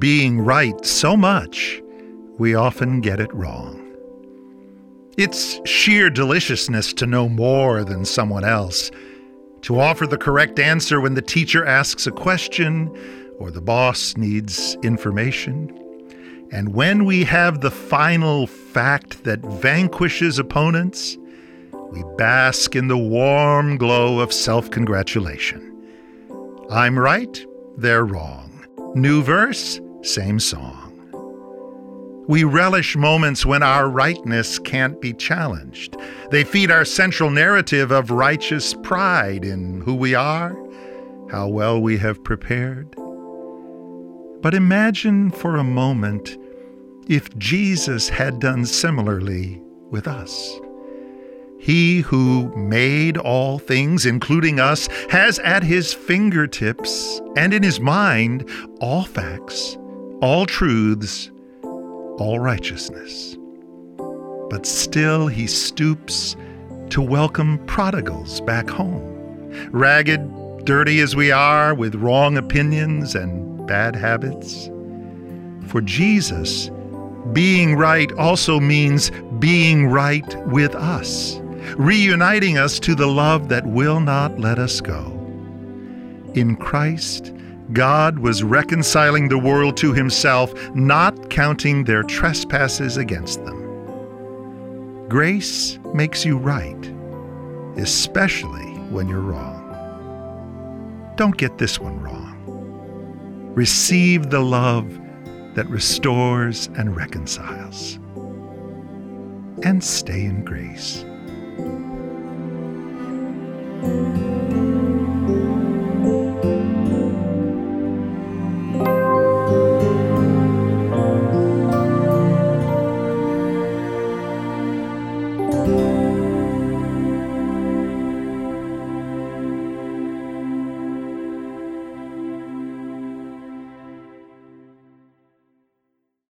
being right so much, we often get it wrong. It's sheer deliciousness to know more than someone else, to offer the correct answer when the teacher asks a question or the boss needs information. And when we have the final fact that vanquishes opponents, we bask in the warm glow of self congratulation. I'm right, they're wrong. New verse, same song. We relish moments when our rightness can't be challenged. They feed our central narrative of righteous pride in who we are, how well we have prepared. But imagine for a moment if Jesus had done similarly with us. He who made all things, including us, has at his fingertips and in his mind all facts, all truths, all righteousness. But still he stoops to welcome prodigals back home. Ragged, dirty as we are, with wrong opinions and bad habits. For Jesus, being right also means being right with us, reuniting us to the love that will not let us go. In Christ, God was reconciling the world to himself, not counting their trespasses against them. Grace makes you right, especially when you're wrong. Don't get this one wrong. Receive the love that restores and reconciles. And stay in grace thank you